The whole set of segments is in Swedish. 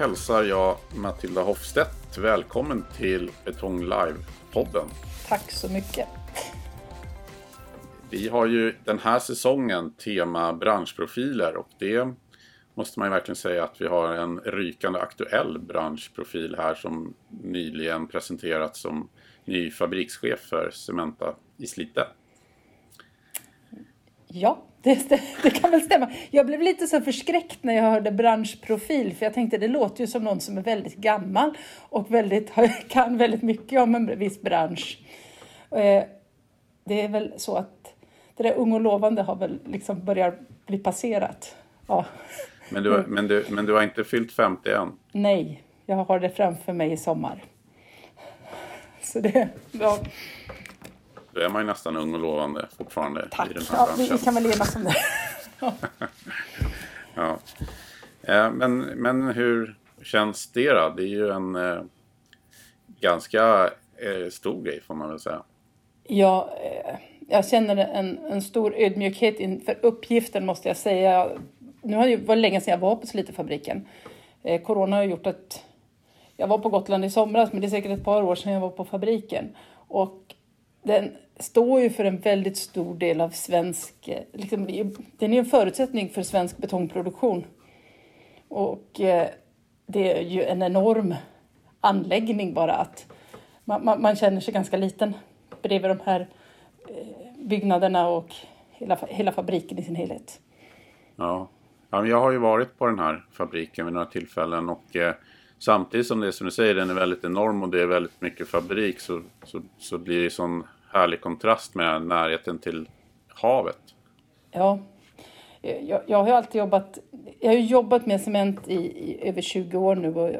hälsar jag Matilda Hofstedt välkommen till Betong Live-podden. Tack så mycket. Vi har ju den här säsongen tema branschprofiler och det måste man ju verkligen säga att vi har en rykande aktuell branschprofil här som nyligen presenterats som ny fabrikschef för Cementa i Slite. Ja, det, det, kan väl stämma. Jag blev lite så förskräckt när jag hörde branschprofil för jag tänkte det låter ju som någon som är väldigt gammal och väldigt, kan väldigt mycket om en viss bransch. Eh, det är väl så att det där ung och lovande har väl liksom börjat bli passerat. Ja. Men, du, men, du, men du har inte fyllt 50 än? Nej, jag har det framför mig i sommar. Så det, ja. Då är man ju nästan ung och lovande fortfarande Tack. i den här ja, branschen. Vi kan väl enas om det. ja. ja. Men, men hur känns det då? Det är ju en eh, ganska eh, stor grej får man väl säga. Ja, eh, jag känner en, en stor ödmjukhet inför uppgiften måste jag säga. Nu har det varit länge sedan jag var på Slitefabriken. Eh, corona har gjort att jag var på Gotland i somras, men det är säkert ett par år sedan jag var på fabriken. Och den står ju för en väldigt stor del av svensk... Liksom, den är en förutsättning för svensk betongproduktion. Och eh, det är ju en enorm anläggning bara att man, man, man känner sig ganska liten bredvid de här eh, byggnaderna och hela, hela fabriken i sin helhet. Ja. ja, jag har ju varit på den här fabriken vid några tillfällen och eh, samtidigt som det är som du säger, den är väldigt enorm och det är väldigt mycket fabrik så, så, så blir det sån härlig kontrast med närheten till havet. Ja, jag, jag har ju alltid jobbat, jag har jobbat med cement i, i över 20 år nu och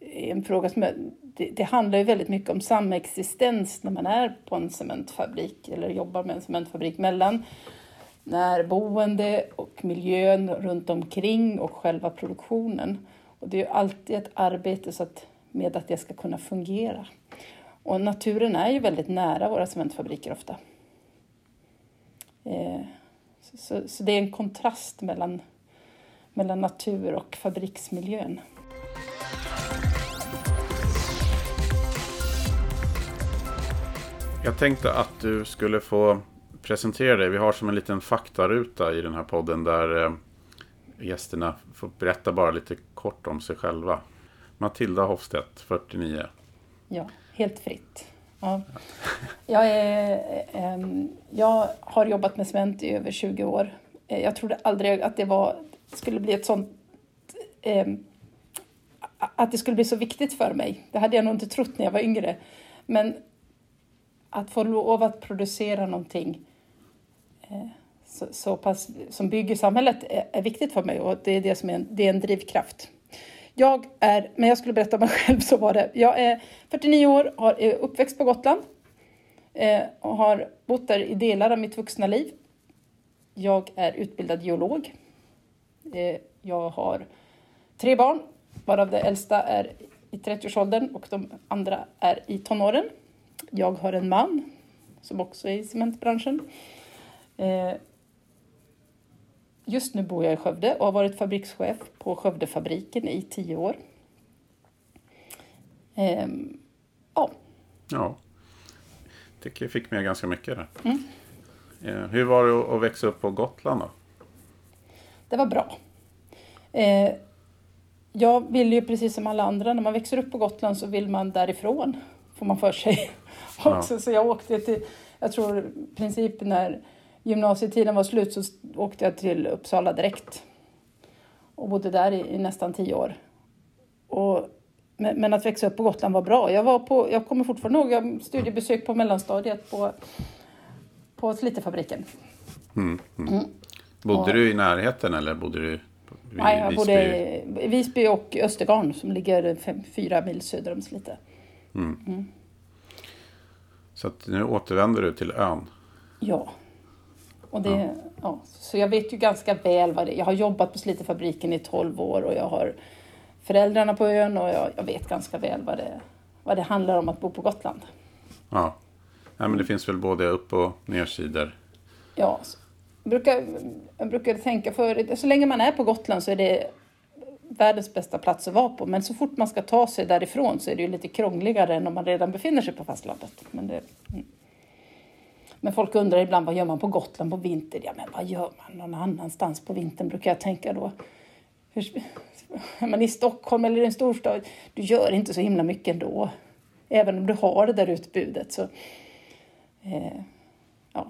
en fråga som jag, det, det, handlar ju väldigt mycket om samexistens när man är på en cementfabrik eller jobbar med en cementfabrik mellan närboende och miljön runt omkring och själva produktionen. Och det är ju alltid ett arbete så att, med att det ska kunna fungera. Och naturen är ju väldigt nära våra cementfabriker ofta. Eh, så, så, det är en kontrast mellan, mellan natur och fabriksmiljön. Jag tänkte att du skulle få presentera dig. Vi har som en liten faktaruta i den här podden där eh, gästerna får berätta bara lite kort om sig själva. Matilda Hofstedt, 49. Ja, helt fritt. Ja. Jag, är, ehm, jag har jobbat med cement i över 20 år. Eh, jag trodde aldrig att det var, skulle bli ett sånt ehm, att det skulle bli så viktigt för mig. Det hade jag nog inte trott när jag var yngre. Men att få lov att producera någonting eh, så, så pass, som bygger samhället är, är, viktigt för mig och det är det som är en, det är en drivkraft. Jag är, men jag skulle berätta om mig själv så var det. Jag är 49 år, har, är uppväxt på Gotland eh, och har bott där i delar av mitt vuxna liv. Jag är utbildad geolog. Eh, jag har tre barn, varav det äldsta är i 30-årsåldern och de andra är i tonåren. Jag har en man som också är i cementbranschen. Eh, Just nu bor jag i Skövde och har varit fabrikschef på Skövdefabriken i tio år. Eh, ja. Ja. Jag tycker jag fick med ganska mycket där. Mm. Eh, hur var det att växa upp på Gotland då? Det var bra. jag vill ju precis som alla andra, när man växer upp på Gotland så vill man därifrån, får man för sig också. Ja. Så jag åkte till, jag tror princip när gymnasietiden var slut så åkte jag till Uppsala direkt. Och bodde där i, i nästan tio år. Och, men, men, att växa upp på Gotland var bra. Jag, var på, jag kommer fortfarande ihåg jag studiebesök på mellanstadiet på, på Slitefabriken. Mm, mm. Mm. Bodde och, du i närheten eller bodde du vid Nej, jag bodde i Visby och Östergarn som ligger fem, fyra mil söder om Slite. Mm. Mm. Så nu återvänder du till ön? Ja. Och det, ja. ja. så jag vet ju ganska väl vad det är. Jag har jobbat på Slitefabriken i 12 år och jag har föräldrarna på ön och jag, jag vet ganska väl vad det, vad det handlar om att bo på Gotland. Ja, ja men det finns väl både upp och nersidor? Ja, jag brukar, jag brukar tänka för så länge man är på Gotland så är det världens bästa plats att vara på. Men så fort man ska ta sig därifrån så är det ju lite krångligare än om man redan befinner sig på fastlandet. Men, det, mm. Men folk undrar ibland vad gör man på Gotland på vintern? Ja, men vad gör man någon annanstans på vintern brukar jag tänka då. Hur, är man i Stockholm eller i en storstad, du gör inte så himla mycket ändå. Även om du har det där utbudet. Så, eh, ja.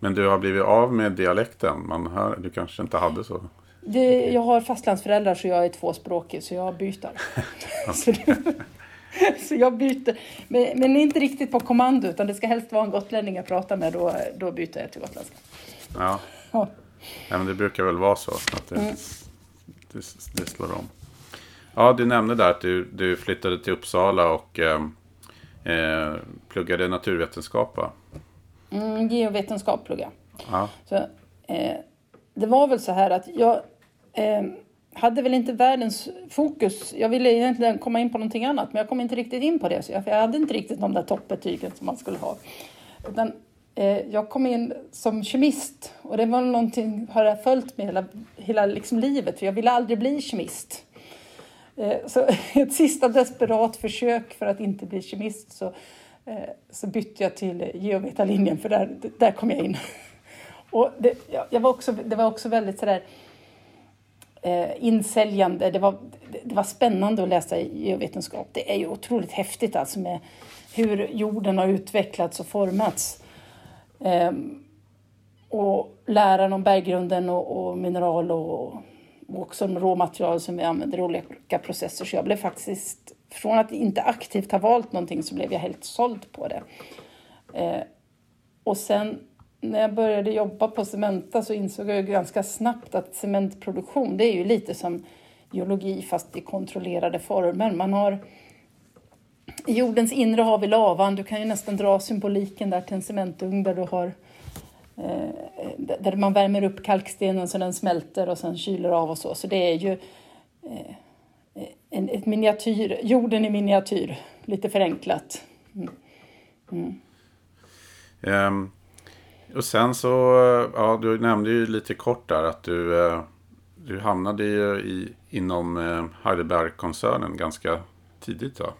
Men du har blivit av med dialekten? Man hör, du kanske inte hade så? Det, jag har fastlandsföräldrar så jag är tvåspråkig så jag byter. så, jag byter. Men, men, inte riktigt på kommando utan det ska helst vara en gotlänning jag pratar med. Då, då byter jag till gotländska. Ja. ja. ja men det brukar väl vara så. Att det, mm. det, det slår om. Ja, du nämnde där att du, du flyttade till Uppsala och eh, eh pluggade naturvetenskap va? Mm, geovetenskap pluggade ja. Så, eh, Det var väl så här att jag eh, hade väl inte världens fokus. Jag ville egentligen komma in på någonting annat men jag kom inte riktigt in på det. Så jag, jag hade inte riktigt de där toppbetygen som man skulle ha. Utan, eh, jag kom in som kemist och det var någonting har jag följt med hela, hela liksom livet för jag ville aldrig bli kemist. Eh, så ett sista desperat försök för att inte bli kemist så, eh, så bytte jag till geovetalinjen för där, där kom jag in. Och det, jag var också, det var också väldigt sådär eh, insäljande. Det var, det var spännande att läsa geovetenskap. Det är ju otroligt häftigt alltså med hur jorden har utvecklats och formats. Ehm, och läran om berggrunden och, och mineral och och också råmaterial som vi använder i olika processer. Så jag blev faktiskt, från att inte aktivt ha valt någonting så blev jag helt såld på det. Eh, och sen när jag började jobba på Cementa så insåg jag ganska snabbt att cementproduktion det är ju lite som geologi fast i kontrollerade former. Man har i jordens inre har vi lavan, du kan ju nästan dra symboliken där till en cementugn där du har eh, eh, där man värmer upp kalkstenen så den smälter och sen kyler av och så. Så det är ju eh, en, ett miniatyr, jorden i miniatyr, lite förenklat. Mm. Mm. Um, och sen så, ja du nämnde ju lite kort där att du, uh, du hamnade ju i, inom uh, Heidelberg-koncernen ganska tidigt va?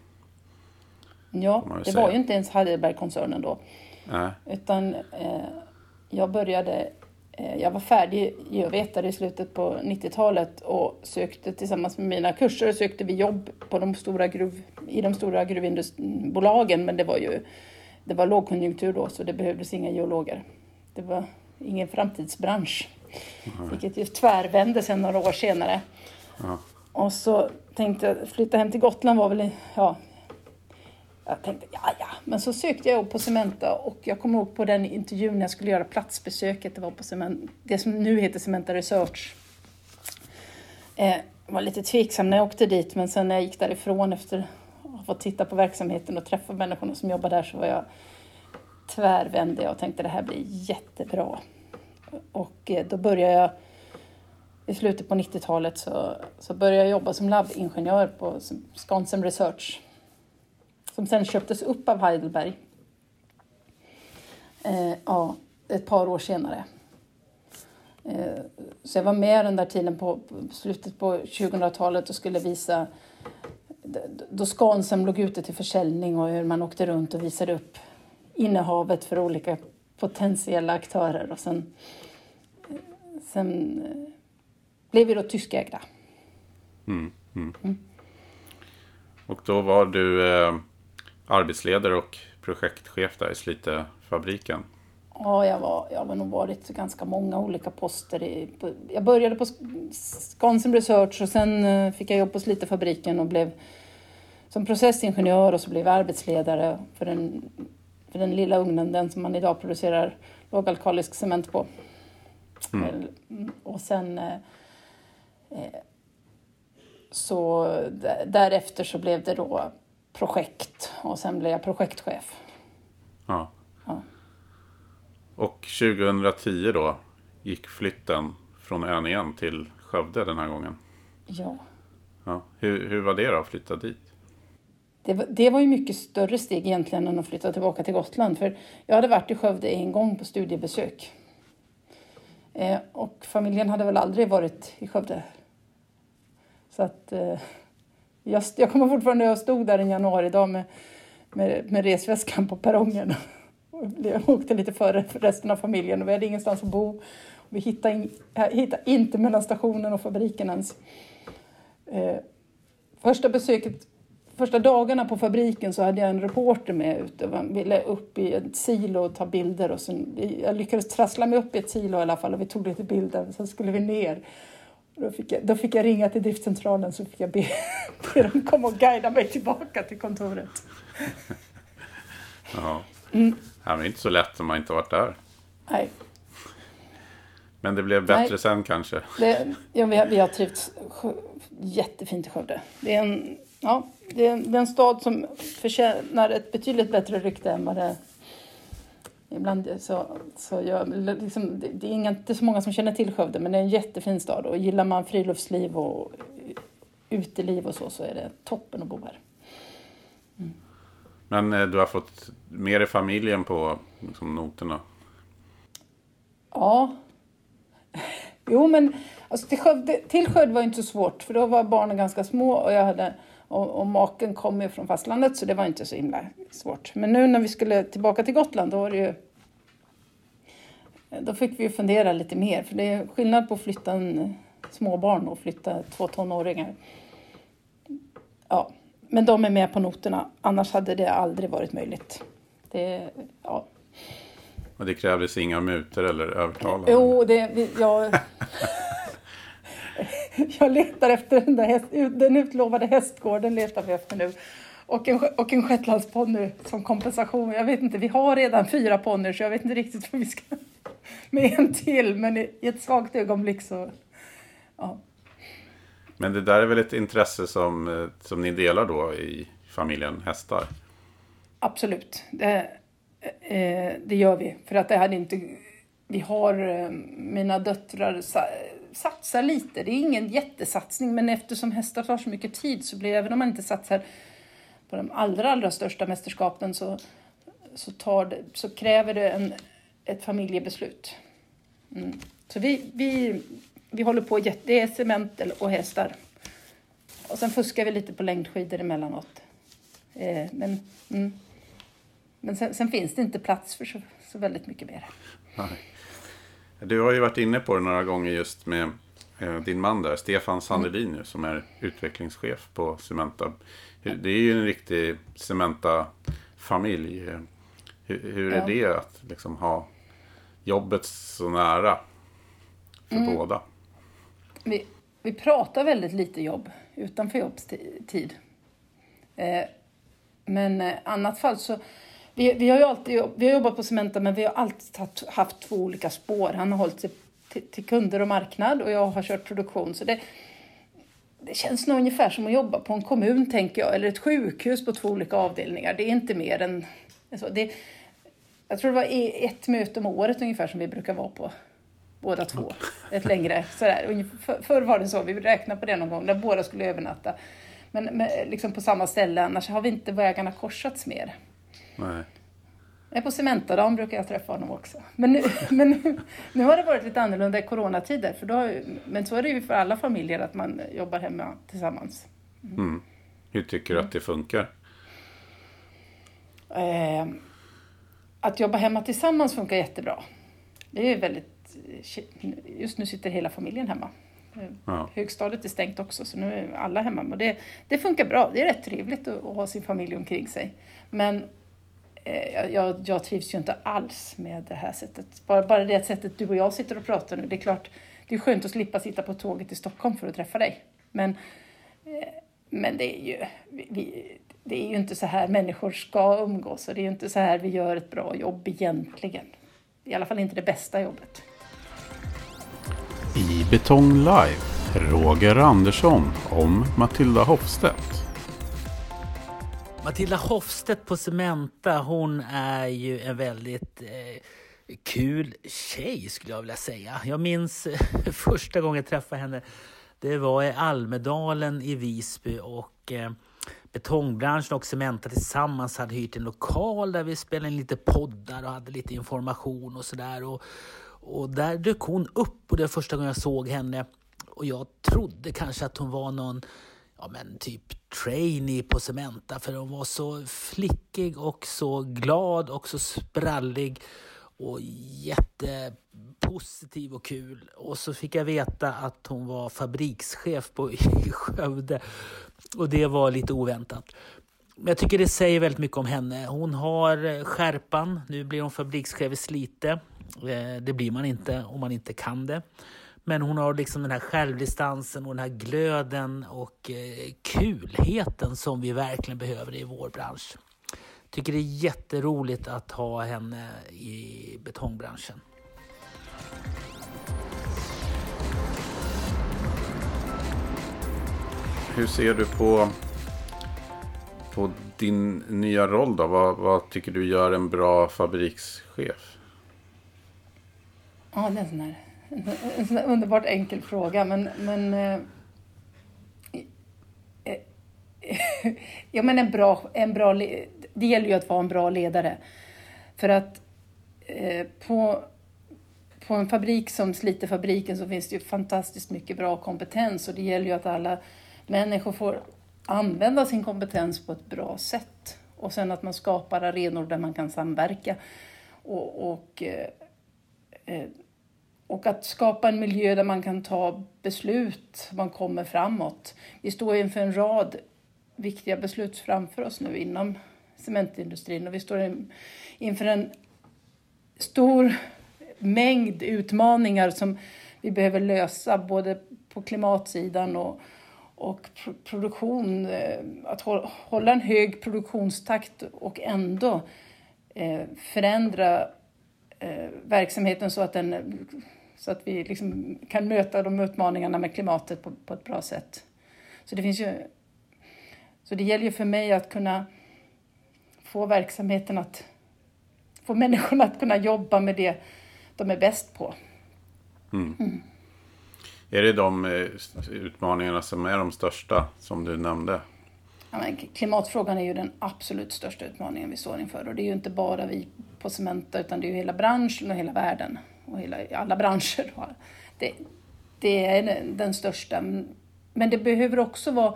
Ja, det säga. var ju inte ens Heidelberg-koncernen då. Äh. Utan eh, jag började, eh, jag var färdig geovetare i slutet på 90-talet och sökte tillsammans med mina kurser sökte vi jobb på de stora gruv, i de stora gruvbolagen men det var ju det var lågkonjunktur då så det behövdes inga geologer. Det var ingen framtidsbransch. Mm. Vilket ju tvärvände sen några år senare. Mm. Och så tänkte jag flytta hem till Gotland var väl ja, jag tänkte, ja, ja. Men så sökte jag jobb på Cementa och jag kommer ihåg på den intervjun när jag skulle göra platsbesöket, det var på Cementa, det som nu heter Cementa Research. Eh, jag var lite tveksam när jag åkte dit, men sen när jag gick därifrån efter att ha fått titta på verksamheten och träffa människorna som jobbar där så var jag tvärvände jag och tänkte det här blir jättebra. Och eh, då började jag i slutet på 90-talet så, så började jag jobba som labbingenjör på Skansen Research som sen köptes upp av Heidelberg eh, ja, ett par år senare. Eh, så jag var med den där tiden på, på slutet på 2000-talet och skulle visa då Skansem låg ute till försäljning och hur man åkte runt och visade upp innehavet för olika potentiella aktörer. Och sen, sen eh, blev vi då tyskägda. Mm, mm. Mm. Och då var du eh, arbetsledare och projektchef där i Slitefabriken. Ja, jag, var, jag har nog varit ganska många olika poster. I, på, jag började på Scansem Research och sen eh, fick jag jobb på Slitefabriken och blev som processingenjör och så blev jag arbetsledare för den, för den lilla ugnen, den som man idag producerar lågalkalisk cement på. Mm. Och sen eh, eh så därefter så blev det då projekt och sen blev jag projektchef. Ja. ja. Och 2010 då gick flytten från ön igen till Skövde den här gången. Ja. ja. Hur, hur var det då att flytta dit? Det var, det var ju mycket större steg egentligen än att flytta tillbaka till Gotland. För jag hade varit i Skövde en gång på studiebesök. Eh, och familjen hade väl aldrig varit i Skövde. Så att eh, jag, jag kommer fortfarande, jag stod där en januaridag med, med, med resväskan på perrongen. Jag åkte lite före resten av familjen och vi hade ingenstans att bo. Vi hittade, in, hittade inte mellan stationen och fabriken ens. Eh, första besöket, första dagarna på fabriken så hade jag en reporter med ute. Vi ville upp i ett silo och ta bilder. Och sen, jag lyckades trassla mig upp i ett silo i alla fall och vi tog lite bilder. Sen skulle vi ner. Då fick, jag, då fick jag ringa till driftcentralen så fick jag be, be dem komma och guida mig tillbaka till kontoret. Ja. Mm. Det är inte så lätt om man inte varit där. Nej. Men det blev bättre Nej. sen kanske? Det, ja, vi, har, vi har trivts jättefint i Skövde. Det är en, ja, det är en, det är en stad som förtjänar ett betydligt bättre rykte än vad det Ibland så, så jag, liksom, det, det, är inte så många som känner till Skövde, men det är en jättefin stad. Och gillar man friluftsliv och uteliv och så, så är det toppen att bo här. Mm. Men eh, du har fått mer i familjen på liksom, noterna? Ja. Jo, men alltså, till, Skövde, till Skövde var det inte så svårt, för då var barnen ganska små och jag hade och, och maken kom ju från fastlandet så det var inte så himla svårt. Men nu när vi skulle tillbaka till Gotland då var det ju då fick vi fundera lite mer för det är skillnad på att flytta en småbarn och flytta två tonåringar. Ja, men de är med på noterna, annars hade det aldrig varit möjligt. Det, ja. Och det krävdes inga mutor eller övertalande? Jo, det, jag, jag letar efter den, där häst, den utlovade hästgården letar vi efter nu. Och en, och en shetlandsponny som kompensation. Jag vet inte, vi har redan fyra ponnyer så jag vet inte riktigt vad vi ska med en till. Men i, i ett svagt ögonblick så, ja. Men det där är väl ett intresse som, eh, som ni delar då i familjen hästar? Absolut, det, eh, det gör vi. För att det hade inte... Vi har eh, mina döttrar satsar lite. Det är ingen jättesatsning, men eftersom hästar tar så mycket tid så blir det, även om man inte satsar på de allra, allra största mästerskapen så, så, tar det, så kräver det en, ett familjebeslut. Mm. Så vi, vi, vi håller på, det är cement och hästar. Och sen fuskar vi lite på längdskidor emellanåt. Eh, men mm. men sen, sen, finns det inte plats för så, så väldigt mycket mer. Nej. Du har ju varit inne på det några gånger just med eh, din man där, Stefan Sandelin mm. som är utvecklingschef på Cementa. Det är ju en riktig Cementa-familj. Hur, hur är ja. det att liksom ha jobbet så nära för mm. båda? Vi, vi pratar väldigt lite jobb utanför jobbstid. Eh, men eh, annat fall så vi, vi, har ju alltid vi har jobbat på Cementa men vi har alltid haft två olika spår. Han har hållit sig till, till, kunder och marknad och jag har kört produktion. Så det, det känns nog ungefär som att jobba på en kommun, tänker jag, eller ett sjukhus på två olika avdelningar. Det är inte mer än så. Det, jag tror det var ett möte om året ungefär som vi brukar vara på, båda två. Ett längre, sådär. För, förr var det så, vi räknade på det någon gång, där båda skulle övernatta. Men, men liksom på samma ställe, annars har vi inte vägarna korsats mer. Nej. Är på Cementadagen brukar jag träffa honom också. Men, nu, men nu, nu, har det varit lite annorlunda i coronatider. För då, men så är det ju för alla familjer att man jobbar hemma tillsammans. Mm. Mm. Hur tycker du att det funkar? Eh, att jobba hemma tillsammans funkar jättebra. Det är väldigt... Just nu sitter hela familjen hemma. Ja. Högstadiet är stängt också, så nu är alla hemma. Och det, det funkar bra. Det är rätt trevligt att, att ha sin familj omkring sig. Men Eh, Eh, jag, jag, trivs ju inte alls med det här sättet. Bara, bara det sättet du och jag sitter och pratar nu. Det är klart, det är skönt att slippa sitta på tåget i Stockholm för att träffa dig. Men, eh, men det, är ju, vi, det är ju inte så här människor ska umgås och det är ju inte så här vi gör ett bra jobb egentligen. I alla fall inte det bästa jobbet. I Betong Live, Roger Andersson om Matilda Hofstedt. Matilda Hofstedt på Cementa, hon är ju en väldigt eh, kul tjej skulle jag vilja säga. Jag minns eh, första gången jag träffade henne. Det var i Almedalen i Visby och eh, betongbranschen och Cementa tillsammans hade hyrt en lokal där vi spelade in lite poddar och hade lite information och sådär. Och, och där dök hon upp och det var första gången jag såg henne. Och jag trodde kanske att hon var någon ja, men typ trainee på Cementa för hon var så flickig och så glad och så sprallig och jättepositiv och kul. Och så fick jag veta att hon var fabrikschef på i Skövde och det var lite oväntat. Men jag tycker det säger väldigt mycket om henne. Hon har eh, skärpan. Nu blir hon fabrikschef i Slite. Eh, det blir man inte om man inte kan det. Men hon har liksom den här självdistansen och den här glöden och eh, kulheten som vi verkligen behöver i vår bransch. Tycker det är jätteroligt att ha henne i betongbranschen. Hur ser du på, på din nya roll då? Vad, vad tycker du gör en bra fabrikschef? Ja, det är en sån här, en sån underbart enkel fråga. Men, men, eh, ja, men en bra, en bra, det gäller ju att vara en bra ledare. För att eh, på, på en fabrik som Slitefabriken så finns det ju fantastiskt mycket bra kompetens och det gäller ju att alla människor får använda sin kompetens på ett bra sätt. Och sen att man skapar arenor där man kan samverka. Och, och, eh, eh och att skapa en miljö där man kan ta beslut, man kommer framåt. Vi står inför en rad viktiga beslut framför oss nu inom cementindustrin och vi står inför en stor mängd utmaningar som vi behöver lösa både på klimatsidan och, och produktion. Eh, att hålla en hög produktionstakt och ändå eh, förändra verksamheten så att, den, så att vi liksom kan möta de utmaningarna med klimatet på, på ett bra sätt. Så det finns ju så det gäller ju för mig att kunna få verksamheten att få människorna att kunna jobba med det de är bäst på. Mm. Mm. Är det de eh, utmaningarna som är de största som du nämnde? Ja, klimatfrågan är ju den absolut största utmaningen vi står inför och det är ju inte bara vi på Cementa utan det är ju hela branschen och hela världen och hela, alla branscher. Det, det är den största. Men det behöver också vara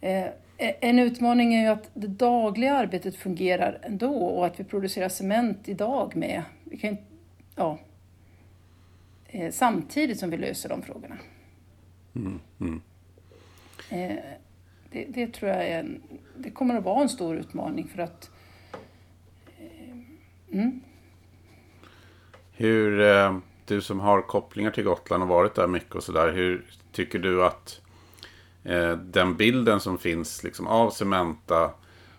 eh, en utmaning är ju att det dagliga arbetet fungerar ändå och att vi producerar cement idag med. Vi kan, ja, eh, samtidigt som vi löser de frågorna. Mm, mm. Eh, det, det, tror jag är en, det kommer att vara en stor utmaning för att... Eh, mm. Hur, du som har kopplingar till Gotland och varit där mycket och sådär, hur tycker du att den bilden som finns liksom av Cementa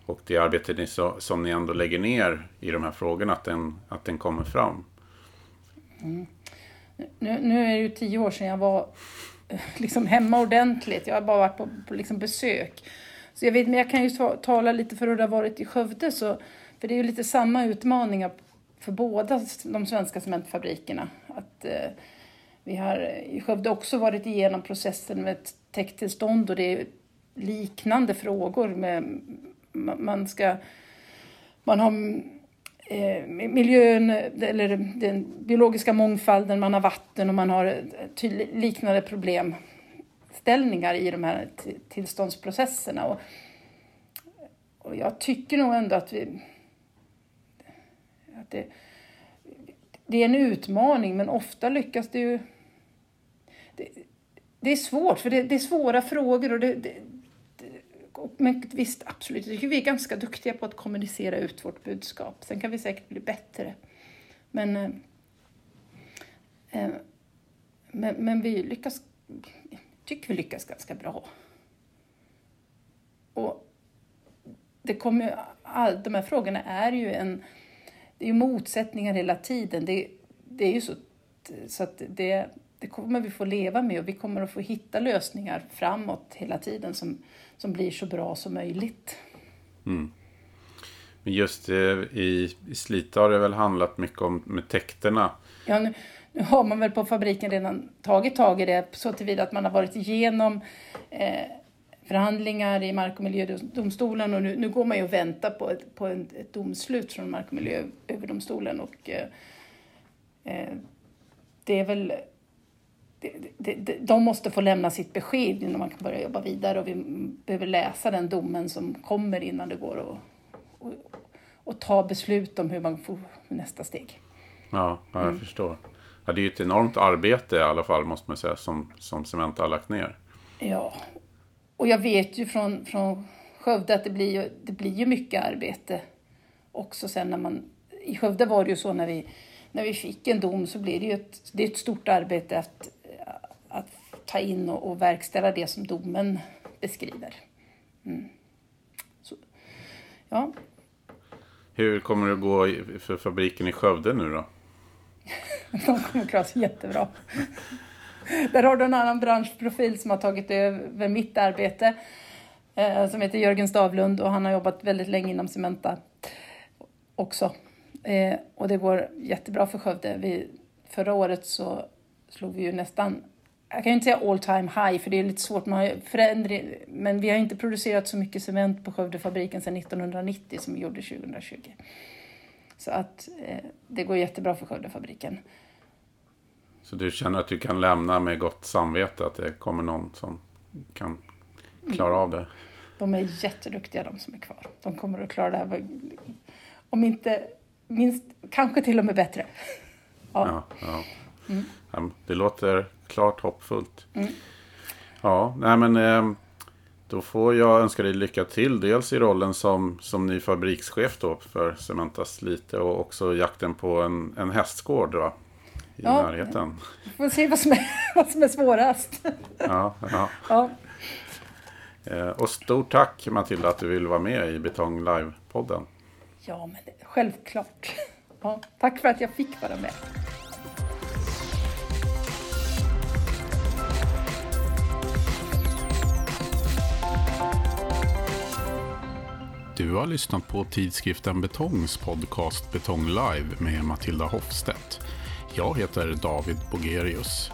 och det arbete ni så, som ni ändå lägger ner i de här frågorna, att den, att den kommer fram? Mm. Nu, nu är det ju tio år sedan jag var eh, liksom hemma ordentligt. Jag har bara varit på, på liksom besök. Så jag vet, men jag kan ju tala lite för hur det har varit i Skövde. Så, för det är ju lite samma utmaningar för båda de svenska cementfabrikerna. Att, eh, vi har i Skövde också varit igenom processen med ett täkttillstånd och det är liknande frågor. Med, man ska man har eh, miljön, eller den biologiska mångfalden, man har vatten och man har eh, liknande problemställningar i de här tillståndsprocesserna. Och, och jag tycker nog ändå att vi... Att det, det är en utmaning, men ofta lyckas det ju... Det, det är svårt, för det, det, är svåra frågor och det, det, men visst, absolut. Jag tycker vi är ganska duktiga på att kommunicera ut vårt budskap. Sen kan vi säkert bli bättre. Men, eh, eh men, men, vi lyckas, jag tycker vi lyckas ganska bra. Och det kommer, all, de här frågorna är ju en, det är motsättningar hela tiden. Det, det är ju så, så att det, det kommer vi få leva med och vi kommer att få hitta lösningar framåt hela tiden som, som blir så bra som möjligt. Mm. Men just eh, i, i Slite har det väl handlat mycket om med täkterna. Ja, nu, nu har man väl på fabriken redan tagit tag i det så tillvida att man har varit igenom eh, förhandlingar i Mark och miljödomstolen och nu, nu går man ju och väntar på ett, på ett, ett domslut från Mark och miljööverdomstolen och eh, eh, det är väl det, det, de måste få lämna sitt besked innan man kan börja jobba vidare och vi behöver läsa den domen som kommer innan det går att och, och ta beslut om hur man får nästa steg. Ja, ja jag mm. förstår. Ja, det är ju ett enormt arbete i alla fall måste man säga som, som Cementa har lagt ner. Ja, och jag vet ju från, från Skövde att det blir, ju, det blir ju mycket arbete också sen när man... I Skövde var det ju så när vi, när vi fick en dom så blir det ju ett, det är ett stort arbete att, att ta in och, och verkställa det som domen beskriver. Mm. Så, ja. Hur kommer det gå för fabriken i Skövde nu då? De kommer klara sig jättebra. Där har du en annan branschprofil som har tagit över mitt arbete. Eh, som heter Jörgen Stavlund och han har jobbat väldigt länge inom Cementa också. Eh, och det går jättebra för Skövde. Vi, förra året så slog vi ju nästan, jag kan ju inte säga all time high för det är lite svårt, man förändring, men vi har inte producerat så mycket cement på Skövdefabriken sedan 1990 som vi gjorde 2020. Så att eh, det går jättebra för Skövdefabriken. Så du känner att du kan lämna med gott samvete att det kommer någon som kan klara av det? De är jätteduktiga de som är kvar. De kommer att klara det här. Om inte minst, kanske till och med bättre. Ja. ja, ja. Mm. ja det låter klart hoppfullt. Mm. Ja, nej men eh, då får jag önska dig lycka till. Dels i rollen som, som ny fabrikschef då för Cementa Slite och också jakten på en, en hästgård då, i ja, närheten. Vi får se vad som är, vad som är svårast. Ja, ja. ja. Eh, och stort tack Matilda att du vill vara med i Betong Live-podden. Ja, men självklart. Ja, tack för att jag fick vara med. Du har lyssnat på tidskriften Betongs podcast Betong Live med Matilda Hofstedt. Jag heter David Bogerius.